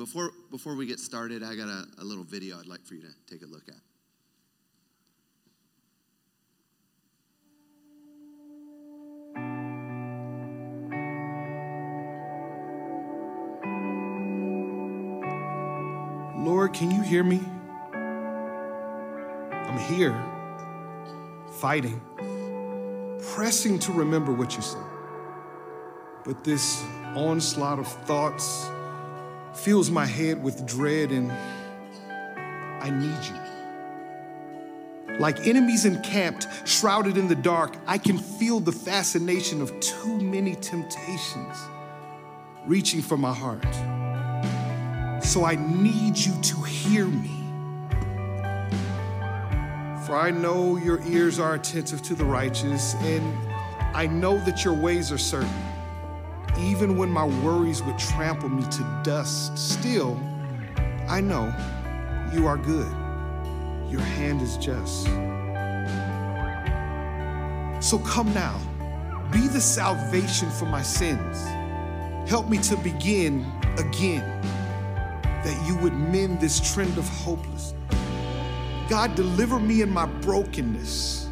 before, before we get started, I got a, a little video I'd like for you to take a look at. Lord, can you hear me? I'm here, fighting, pressing to remember what you said. But this onslaught of thoughts fills my head with dread, and I need you. Like enemies encamped, shrouded in the dark, I can feel the fascination of too many temptations reaching for my heart. So I need you to hear me. For I know your ears are attentive to the righteous, and I know that your ways are certain. Even when my worries would trample me to dust, still, I know you are good. Your hand is just. So come now, be the salvation for my sins. Help me to begin again, that you would mend this trend of hopelessness. God, deliver me in my brokenness.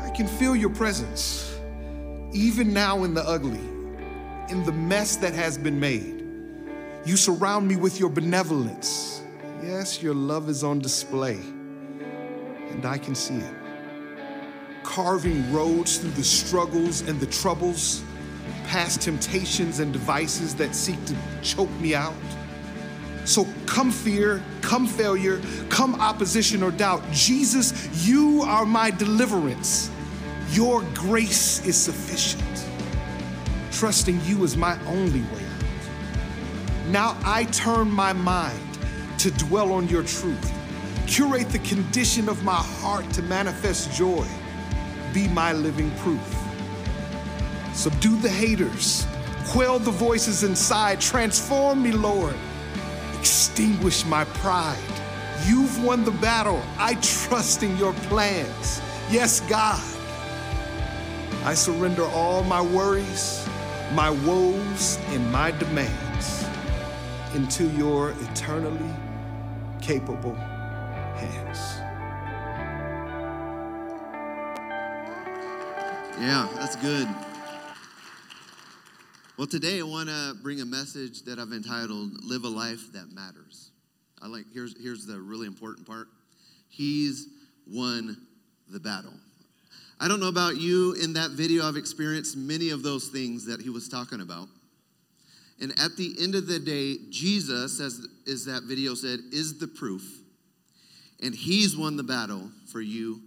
I can feel your presence even now in the ugly, in the mess that has been made. You surround me with your benevolence. Yes, your love is on display, and I can see it. Carving roads through the struggles and the troubles, past temptations and devices that seek to choke me out. So come fear, come failure, come opposition or doubt. Jesus, you are my deliverance. Your grace is sufficient. Trusting you is my only way out. Now I turn my mind to dwell on your truth. Curate the condition of my heart to manifest joy. Be my living proof. Subdue the haters, quell the voices inside. Transform me, Lord. Extinguish my pride. You've won the battle. I trust in your plans. Yes, God. I surrender all my worries, my woes, and my demands into your eternally capable hands. Yeah, that's good. Well, today I want to bring a message that I've entitled Live a Life That Matters. I like here's here's the really important part. He's won the battle. I don't know about you in that video I've experienced many of those things that he was talking about. And at the end of the day, Jesus as as that video said is the proof. And he's won the battle for you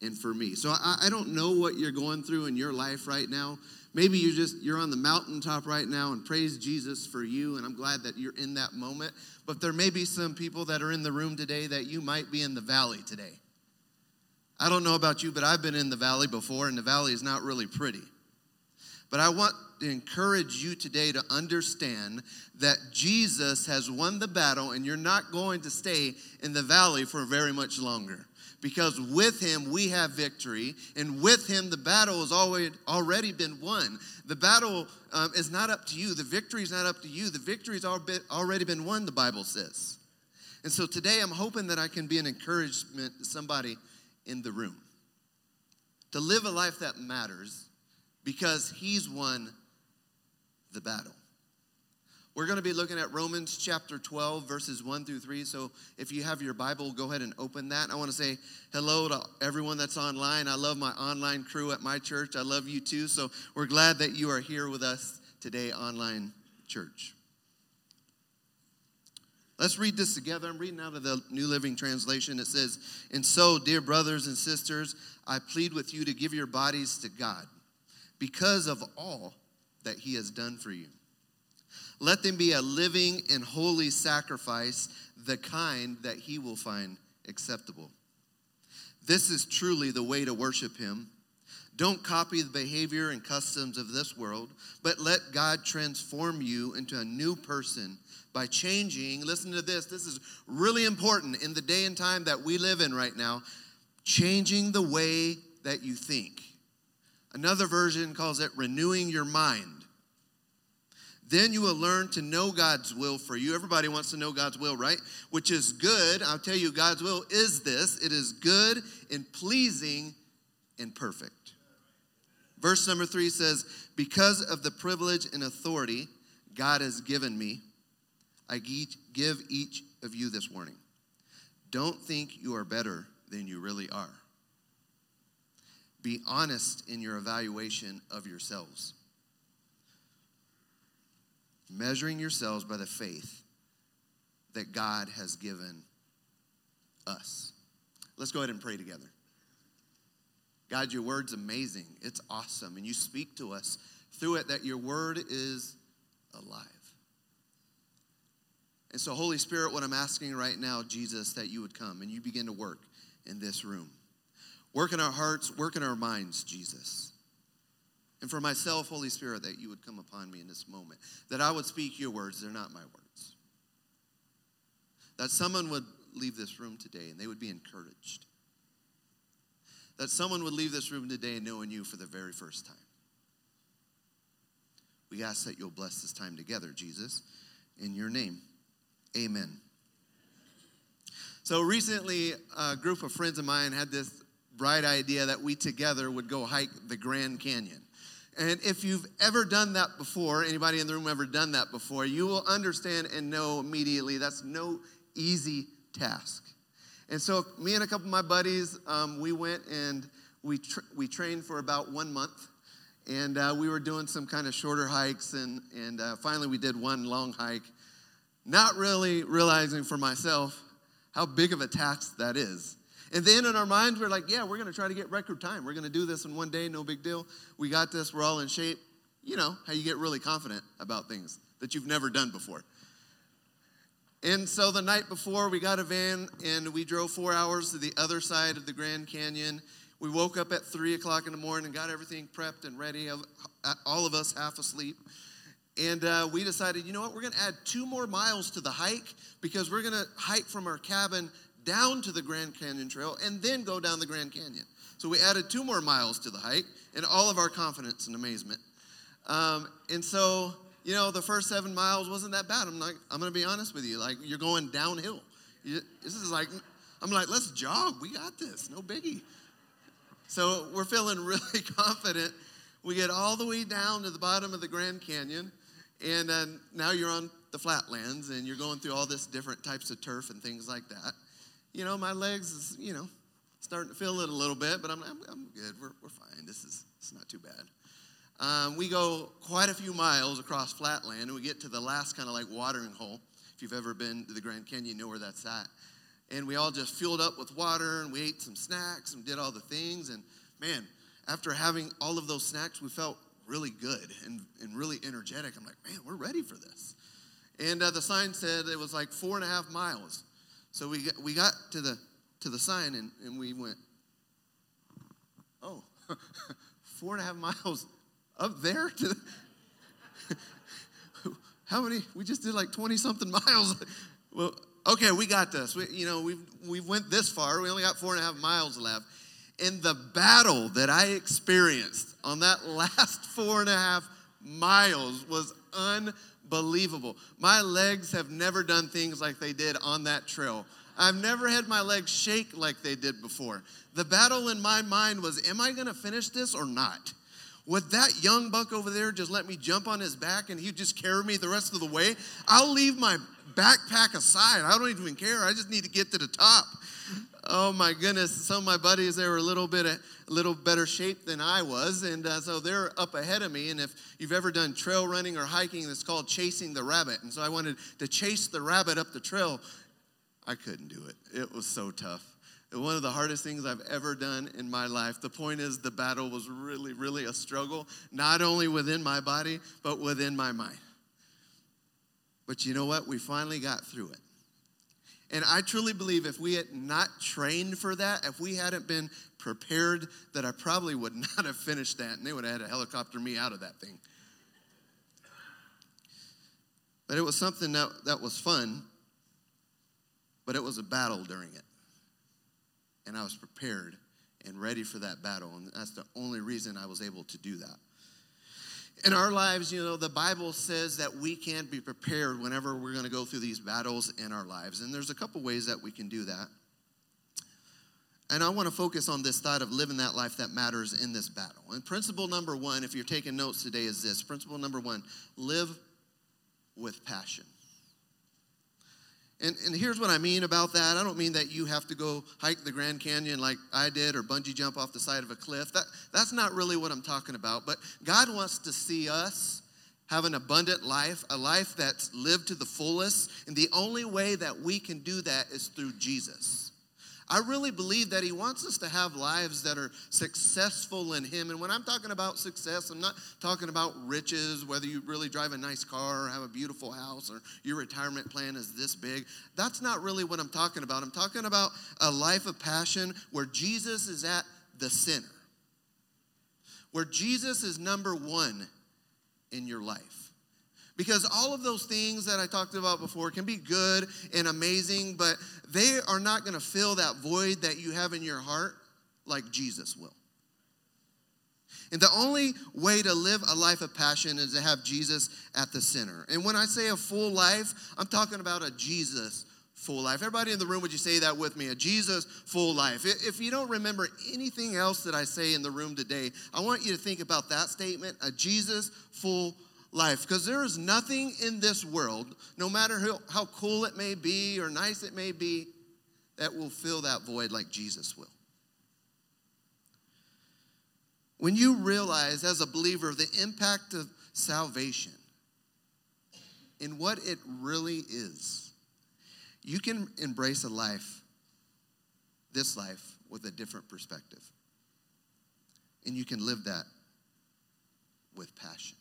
and for me. So I, I don't know what you're going through in your life right now. Maybe you just you're on the mountaintop right now and praise Jesus for you and I'm glad that you're in that moment. But there may be some people that are in the room today that you might be in the valley today. I don't know about you, but I've been in the valley before and the valley is not really pretty. But I want to encourage you today to understand that Jesus has won the battle and you're not going to stay in the valley for very much longer because with him we have victory, and with him the battle has already, already been won. The battle um, is not up to you, the victory is not up to you. The victory's already been won, the Bible says. And so today I'm hoping that I can be an encouragement to somebody in the room to live a life that matters because he's won the battle. We're going to be looking at Romans chapter 12, verses 1 through 3. So if you have your Bible, go ahead and open that. I want to say hello to everyone that's online. I love my online crew at my church. I love you too. So we're glad that you are here with us today, online church. Let's read this together. I'm reading out of the New Living Translation. It says, And so, dear brothers and sisters, I plead with you to give your bodies to God because of all that He has done for you. Let them be a living and holy sacrifice, the kind that he will find acceptable. This is truly the way to worship him. Don't copy the behavior and customs of this world, but let God transform you into a new person by changing. Listen to this, this is really important in the day and time that we live in right now changing the way that you think. Another version calls it renewing your mind. Then you will learn to know God's will for you. Everybody wants to know God's will, right? Which is good. I'll tell you, God's will is this it is good and pleasing and perfect. Verse number three says, Because of the privilege and authority God has given me, I give each of you this warning. Don't think you are better than you really are. Be honest in your evaluation of yourselves measuring yourselves by the faith that God has given us. Let's go ahead and pray together. God, your word's amazing. It's awesome. And you speak to us through it that your word is alive. And so, Holy Spirit, what I'm asking right now, Jesus, that you would come and you begin to work in this room. Work in our hearts, work in our minds, Jesus. And for myself, Holy Spirit, that you would come upon me in this moment, that I would speak your words, they're not my words. That someone would leave this room today and they would be encouraged. That someone would leave this room today knowing you for the very first time. We ask that you'll bless this time together, Jesus, in your name. Amen. So recently, a group of friends of mine had this bright idea that we together would go hike the Grand Canyon. And if you've ever done that before, anybody in the room ever done that before, you will understand and know immediately that's no easy task. And so, me and a couple of my buddies, um, we went and we, tra- we trained for about one month. And uh, we were doing some kind of shorter hikes. And, and uh, finally, we did one long hike, not really realizing for myself how big of a task that is. And then in our minds, we're like, yeah, we're going to try to get record time. We're going to do this in one day, no big deal. We got this, we're all in shape. You know how you get really confident about things that you've never done before. And so the night before, we got a van and we drove four hours to the other side of the Grand Canyon. We woke up at three o'clock in the morning and got everything prepped and ready, all of us half asleep. And uh, we decided, you know what, we're going to add two more miles to the hike because we're going to hike from our cabin down to the Grand Canyon Trail and then go down the Grand Canyon. So we added two more miles to the hike and all of our confidence and amazement. Um, and so, you know, the first seven miles wasn't that bad. I'm like, I'm going to be honest with you. Like, you're going downhill. You, this is like, I'm like, let's jog. We got this. No biggie. So we're feeling really confident. We get all the way down to the bottom of the Grand Canyon, and uh, now you're on the flatlands, and you're going through all this different types of turf and things like that you know, my legs is, you know, starting to feel it a little bit, but I'm, I'm, I'm good. We're, we're fine. This is it's not too bad. Um, we go quite a few miles across flatland, and we get to the last kind of like watering hole. If you've ever been to the Grand Canyon, you know where that's at. And we all just filled up with water, and we ate some snacks and did all the things. And man, after having all of those snacks, we felt really good and, and really energetic. I'm like, man, we're ready for this. And uh, the sign said it was like four and a half miles. So we got, we got to the to the sign and, and we went, oh, four and a half miles up there to the, how many? We just did like 20 something miles. well, okay, we got this. We, you know, we've, we went this far. We only got four and a half miles left. In the battle that I experienced on that last four and a half miles was unbelievable. My legs have never done things like they did on that trail. I've never had my legs shake like they did before. The battle in my mind was am I going to finish this or not? Would that young buck over there just let me jump on his back and he'd just carry me the rest of the way? I'll leave my backpack aside. I don't even care. I just need to get to the top. Oh my goodness! Some of my buddies they were a little bit a little better shape than I was, and uh, so they're up ahead of me. And if you've ever done trail running or hiking, it's called chasing the rabbit. And so I wanted to chase the rabbit up the trail. I couldn't do it. It was so tough. One of the hardest things I've ever done in my life. The point is, the battle was really, really a struggle, not only within my body, but within my mind. But you know what? We finally got through it. And I truly believe if we had not trained for that, if we hadn't been prepared, that I probably would not have finished that and they would have had to helicopter me out of that thing. But it was something that, that was fun, but it was a battle during it. And I was prepared and ready for that battle. And that's the only reason I was able to do that. In our lives, you know, the Bible says that we can't be prepared whenever we're going to go through these battles in our lives. And there's a couple ways that we can do that. And I want to focus on this thought of living that life that matters in this battle. And principle number one, if you're taking notes today, is this principle number one live with passion. And, and here's what I mean about that. I don't mean that you have to go hike the Grand Canyon like I did or bungee jump off the side of a cliff. That, that's not really what I'm talking about. But God wants to see us have an abundant life, a life that's lived to the fullest. And the only way that we can do that is through Jesus. I really believe that He wants us to have lives that are successful in Him. And when I'm talking about success, I'm not talking about riches, whether you really drive a nice car or have a beautiful house or your retirement plan is this big. That's not really what I'm talking about. I'm talking about a life of passion where Jesus is at the center, where Jesus is number one in your life. Because all of those things that I talked about before can be good and amazing, but they are not going to fill that void that you have in your heart like Jesus will. And the only way to live a life of passion is to have Jesus at the center. And when I say a full life, I'm talking about a Jesus full life. Everybody in the room, would you say that with me? A Jesus full life. If you don't remember anything else that I say in the room today, I want you to think about that statement a Jesus full life because there is nothing in this world, no matter how, how cool it may be or nice it may be, that will fill that void like Jesus will. When you realize as a believer the impact of salvation and what it really is, you can embrace a life, this life, with a different perspective. And you can live that with passion.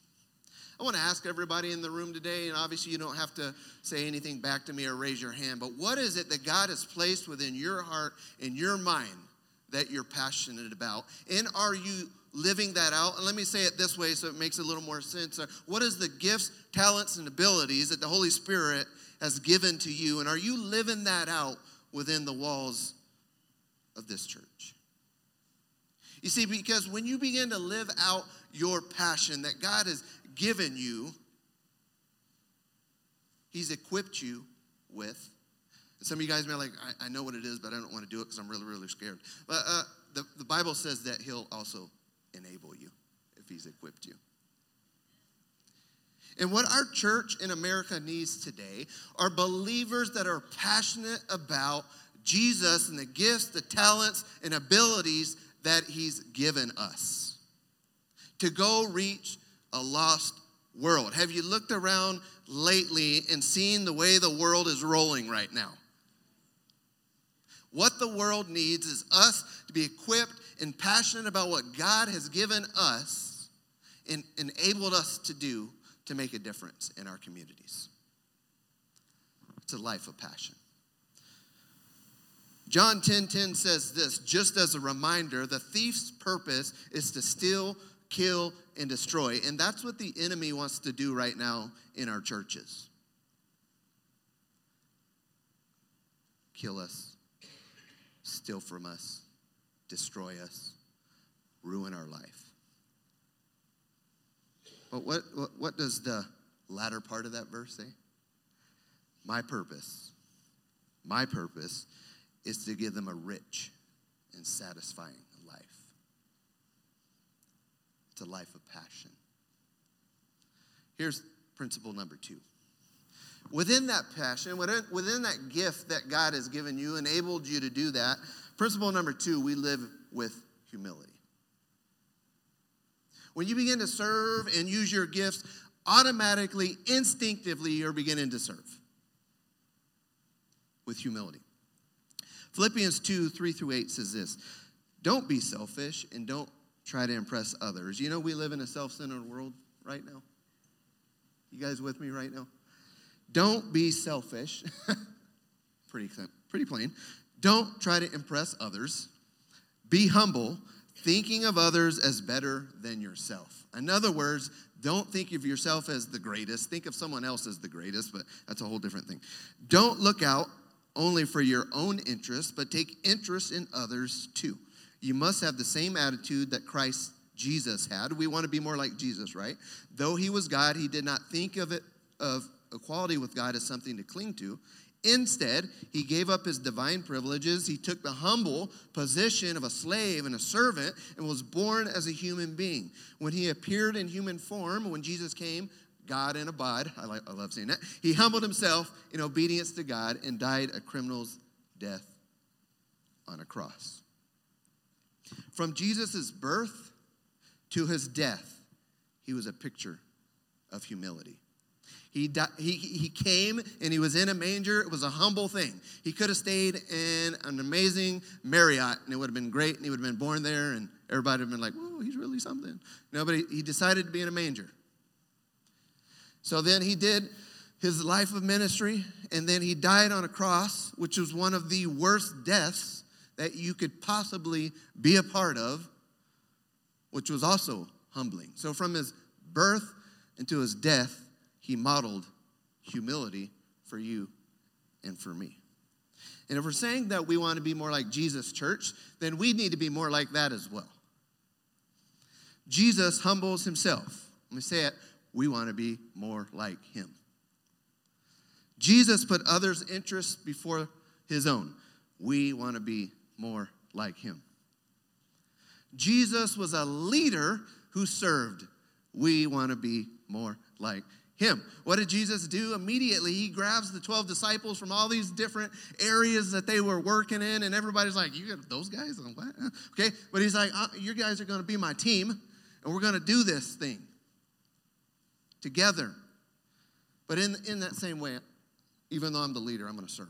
I want to ask everybody in the room today, and obviously you don't have to say anything back to me or raise your hand, but what is it that God has placed within your heart and your mind that you're passionate about? And are you living that out? And let me say it this way so it makes a little more sense. Uh, what is the gifts, talents, and abilities that the Holy Spirit has given to you? And are you living that out within the walls of this church? You see, because when you begin to live out your passion that God has given you, He's equipped you with. Some of you guys may like, I, I know what it is, but I don't want to do it because I'm really, really scared. But uh, the, the Bible says that He'll also enable you if He's equipped you. And what our church in America needs today are believers that are passionate about Jesus and the gifts, the talents, and abilities that He's given us to go reach a lost world. Have you looked around lately and seen the way the world is rolling right now? What the world needs is us to be equipped and passionate about what God has given us and enabled us to do to make a difference in our communities. It's a life of passion. John 10:10 10, 10 says this, just as a reminder, the thief's purpose is to steal, kill, and destroy. And that's what the enemy wants to do right now in our churches kill us, steal from us, destroy us, ruin our life. But what, what, what does the latter part of that verse say? My purpose, my purpose is to give them a rich and satisfying a life of passion. Here's principle number two. Within that passion, within that gift that God has given you, enabled you to do that, principle number two, we live with humility. When you begin to serve and use your gifts, automatically, instinctively, you're beginning to serve with humility. Philippians 2 3 through 8 says this Don't be selfish and don't try to impress others. You know, we live in a self centered world right now. You guys with me right now? Don't be selfish. pretty, pretty plain. Don't try to impress others. Be humble, thinking of others as better than yourself. In other words, don't think of yourself as the greatest. Think of someone else as the greatest, but that's a whole different thing. Don't look out only for your own interests, but take interest in others too. You must have the same attitude that Christ Jesus had. We want to be more like Jesus, right? Though he was God, he did not think of it of equality with God as something to cling to. Instead, he gave up his divine privileges. He took the humble position of a slave and a servant and was born as a human being. When he appeared in human form, when Jesus came, God in a bod, I, like, I love saying that, he humbled himself in obedience to God and died a criminal's death on a cross. From Jesus' birth to his death, he was a picture of humility. He, di- he, he came and he was in a manger. It was a humble thing. He could have stayed in an amazing Marriott and it would have been great and he would have been born there and everybody would have been like, whoa, he's really something. No, but he, he decided to be in a manger. So then he did his life of ministry and then he died on a cross, which was one of the worst deaths that you could possibly be a part of, which was also humbling. So from his birth until his death, he modeled humility for you and for me. And if we're saying that we want to be more like Jesus, church, then we need to be more like that as well. Jesus humbles himself. Let me say it. We want to be more like him. Jesus put others' interests before his own. We want to be more like him. Jesus was a leader who served. We want to be more like him. What did Jesus do? Immediately, he grabs the 12 disciples from all these different areas that they were working in, and everybody's like, You got those guys? What? Okay, but he's like, uh, You guys are going to be my team, and we're going to do this thing together. But in, in that same way, even though I'm the leader, I'm going to serve.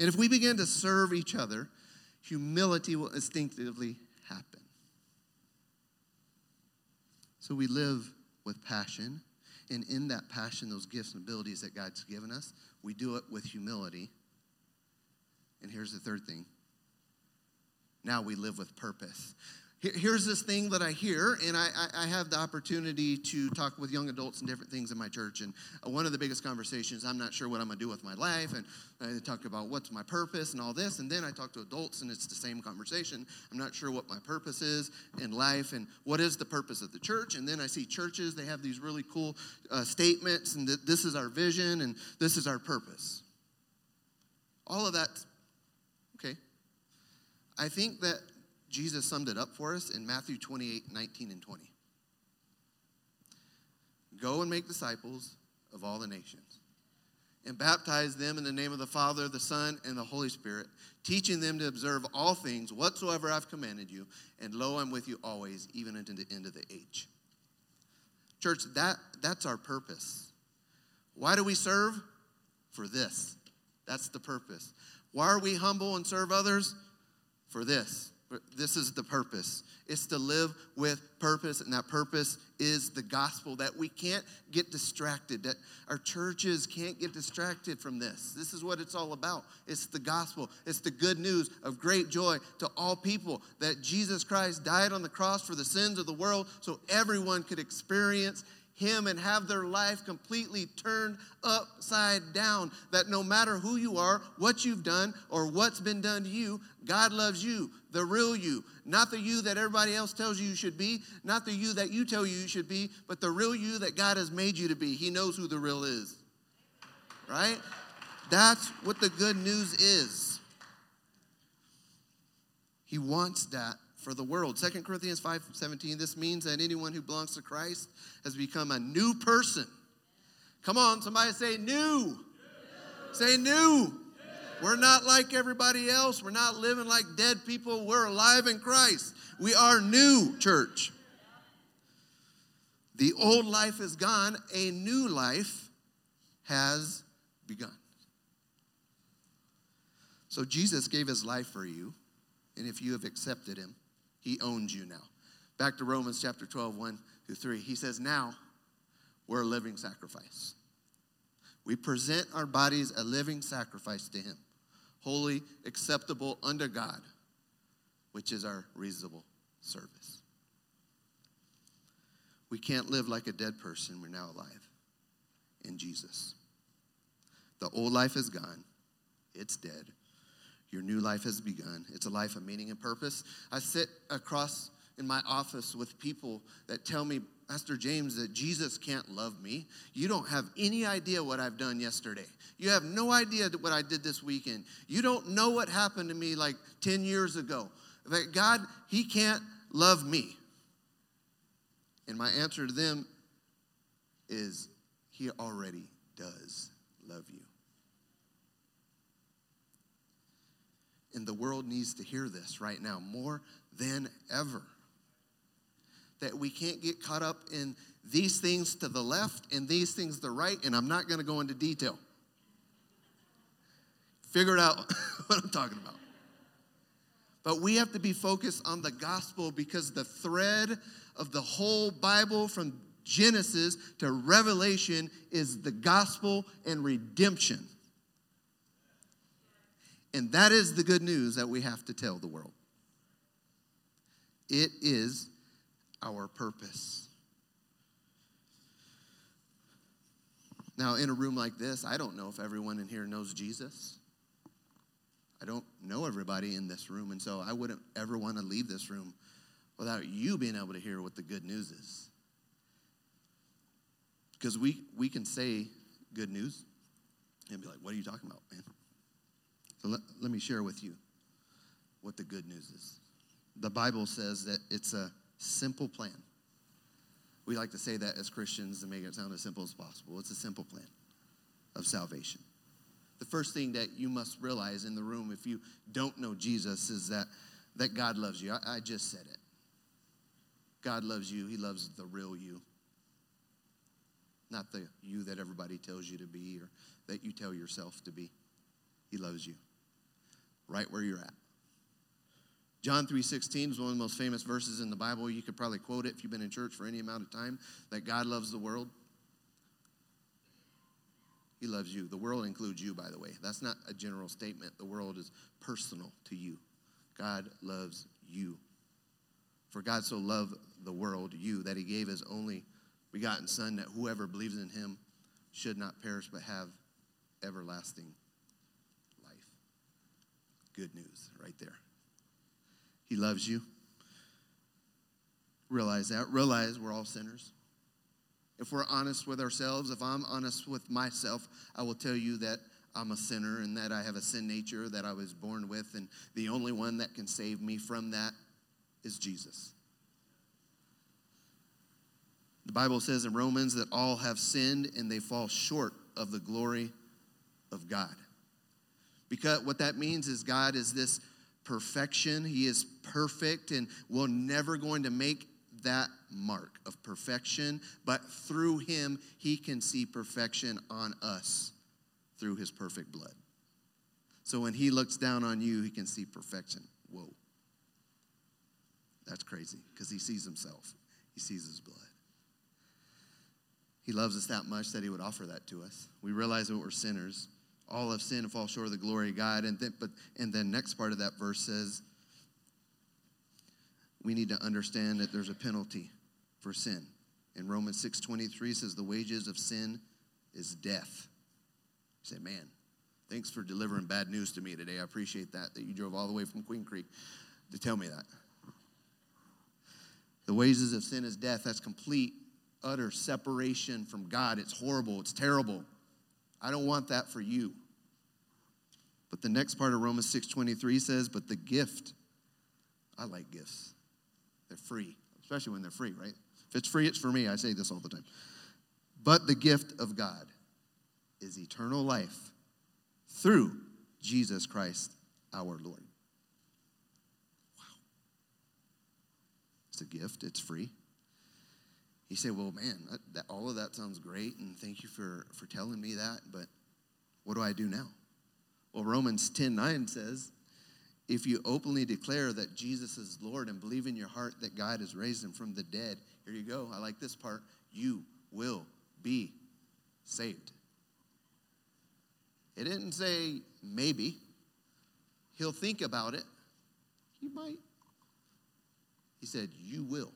And if we begin to serve each other, humility will instinctively happen. So we live with passion. And in that passion, those gifts and abilities that God's given us, we do it with humility. And here's the third thing now we live with purpose. Here's this thing that I hear, and I, I, have the opportunity to talk with young adults and different things in my church. And one of the biggest conversations, I'm not sure what I'm going to do with my life. And I talk about what's my purpose and all this. And then I talk to adults, and it's the same conversation. I'm not sure what my purpose is in life and what is the purpose of the church. And then I see churches, they have these really cool uh, statements, and th- this is our vision, and this is our purpose. All of that, okay. I think that Jesus summed it up for us in Matthew 28 19 and 20. Go and make disciples of all the nations and baptize them in the name of the Father, the Son, and the Holy Spirit, teaching them to observe all things whatsoever I've commanded you. And lo, I'm with you always, even unto the end of the age. Church, that, that's our purpose. Why do we serve? For this. That's the purpose. Why are we humble and serve others? For this. This is the purpose. It's to live with purpose, and that purpose is the gospel. That we can't get distracted, that our churches can't get distracted from this. This is what it's all about. It's the gospel, it's the good news of great joy to all people that Jesus Christ died on the cross for the sins of the world so everyone could experience him and have their life completely turned upside down. That no matter who you are, what you've done, or what's been done to you, God loves you, the real you. Not the you that everybody else tells you you should be, not the you that you tell you you should be, but the real you that God has made you to be. He knows who the real is. Right? That's what the good news is. He wants that for the world. 2 Corinthians 5 17, this means that anyone who belongs to Christ has become a new person. Come on, somebody say new. new. Say new. We're not like everybody else. We're not living like dead people. We're alive in Christ. We are new, church. The old life is gone, a new life has begun. So Jesus gave his life for you, and if you have accepted him, he owns you now. Back to Romans chapter 12, 1 through 3. He says, Now we're a living sacrifice. We present our bodies a living sacrifice to Him, holy, acceptable unto God, which is our reasonable service. We can't live like a dead person. We're now alive in Jesus. The old life is gone, it's dead. Your new life has begun. It's a life of meaning and purpose. I sit across in my office with people that tell me, Pastor James, that Jesus can't love me. You don't have any idea what I've done yesterday. You have no idea what I did this weekend. You don't know what happened to me like 10 years ago. That God, He can't love me. And my answer to them is, He already does love you. And the world needs to hear this right now more than ever. That we can't get caught up in these things to the left and these things to the right, and I'm not going to go into detail. Figure it out what I'm talking about. But we have to be focused on the gospel because the thread of the whole Bible from Genesis to Revelation is the gospel and redemption. And that is the good news that we have to tell the world. It is our purpose. Now, in a room like this, I don't know if everyone in here knows Jesus. I don't know everybody in this room, and so I wouldn't ever want to leave this room without you being able to hear what the good news is. Because we, we can say good news and be like, what are you talking about, man? So let, let me share with you what the good news is. The Bible says that it's a simple plan. We like to say that as Christians to make it sound as simple as possible. It's a simple plan of salvation. The first thing that you must realize in the room, if you don't know Jesus, is that, that God loves you. I, I just said it. God loves you. He loves the real you, not the you that everybody tells you to be or that you tell yourself to be. He loves you right where you're at. John 3:16 is one of the most famous verses in the Bible. You could probably quote it if you've been in church for any amount of time that God loves the world. He loves you. The world includes you, by the way. That's not a general statement. The world is personal to you. God loves you. For God so loved the world, you, that he gave his only begotten Son, that whoever believes in him should not perish but have everlasting life. Good news right there. He loves you. Realize that. Realize we're all sinners. If we're honest with ourselves, if I'm honest with myself, I will tell you that I'm a sinner and that I have a sin nature that I was born with, and the only one that can save me from that is Jesus. The Bible says in Romans that all have sinned and they fall short of the glory of God. Because what that means is God is this perfection. He is perfect and we're never going to make that mark of perfection, but through him, he can see perfection on us through his perfect blood. So when he looks down on you, he can see perfection. Whoa. That's crazy because he sees himself, he sees his blood. He loves us that much that he would offer that to us. We realize that we're sinners. All have sinned and fall short of the glory of God. And then, but and then next part of that verse says, we need to understand that there's a penalty for sin. In Romans 6:23 says the wages of sin is death. You say, man, thanks for delivering bad news to me today. I appreciate that, that you drove all the way from Queen Creek to tell me that. The wages of sin is death. That's complete, utter separation from God. It's horrible. It's terrible. I don't want that for you. But the next part of Romans 6:23 says, "But the gift, I like gifts. They're free, especially when they're free, right? If it's free, it's for me. I say this all the time. But the gift of God is eternal life through Jesus Christ our Lord. Wow. It's a gift, it's free. You say, well, man, that, that, all of that sounds great, and thank you for, for telling me that, but what do I do now? Well, Romans 10 9 says, if you openly declare that Jesus is Lord and believe in your heart that God has raised him from the dead, here you go. I like this part. You will be saved. It didn't say maybe. He'll think about it. He might. He said, You will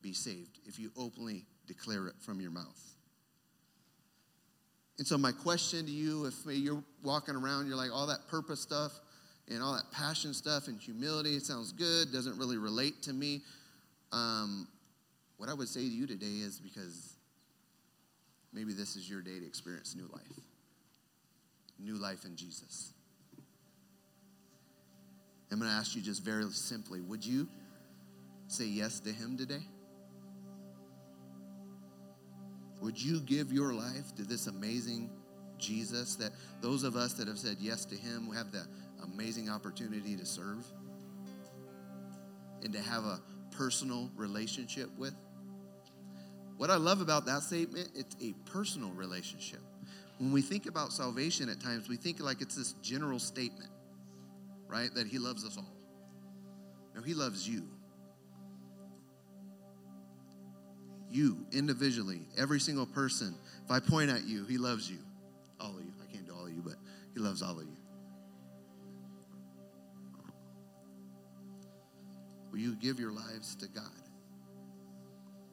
be saved if you openly declare it from your mouth. And so, my question to you if you're walking around, you're like, all that purpose stuff, and all that passion stuff and humility. It sounds good, doesn't really relate to me. Um, what I would say to you today is because maybe this is your day to experience new life, new life in Jesus. I'm going to ask you just very simply would you say yes to Him today? Would you give your life to this amazing Jesus that those of us that have said yes to Him have the amazing opportunity to serve and to have a personal relationship with? What I love about that statement, it's a personal relationship. When we think about salvation at times, we think like it's this general statement, right? That He loves us all. No, He loves you. You individually, every single person. If I point at you, He loves you. All of you. I can't do all of you, but He loves all of you. Will you give your lives to God?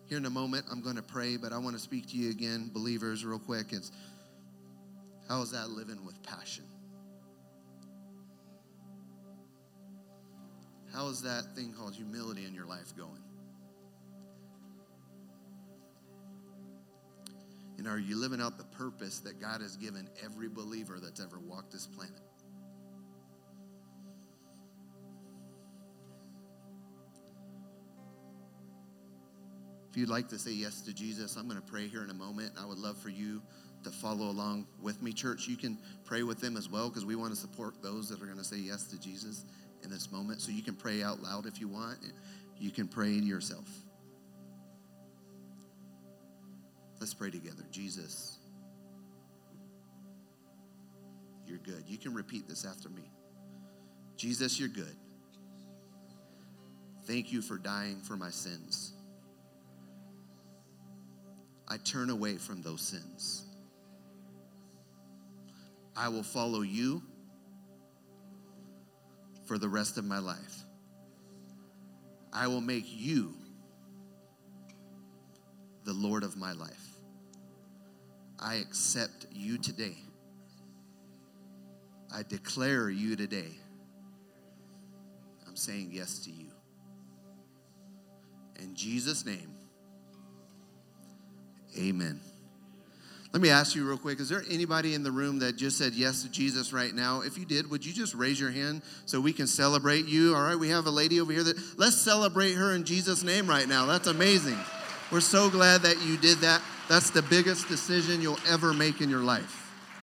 Here in a moment, I'm going to pray, but I want to speak to you again, believers, real quick. It's how is that living with passion? How is that thing called humility in your life going? And are you living out the purpose that God has given every believer that's ever walked this planet? If you'd like to say yes to Jesus, I'm going to pray here in a moment. I would love for you to follow along with me, church. You can pray with them as well because we want to support those that are going to say yes to Jesus in this moment. So you can pray out loud if you want. You can pray yourself. Let's pray together. Jesus, you're good. You can repeat this after me. Jesus, you're good. Thank you for dying for my sins. I turn away from those sins. I will follow you for the rest of my life. I will make you the Lord of my life. I accept you today. I declare you today. I'm saying yes to you. In Jesus' name, Amen. Let me ask you real quick is there anybody in the room that just said yes to Jesus right now? If you did, would you just raise your hand so we can celebrate you? All right, we have a lady over here that let's celebrate her in Jesus' name right now. That's amazing. We're so glad that you did that. That's the biggest decision you'll ever make in your life.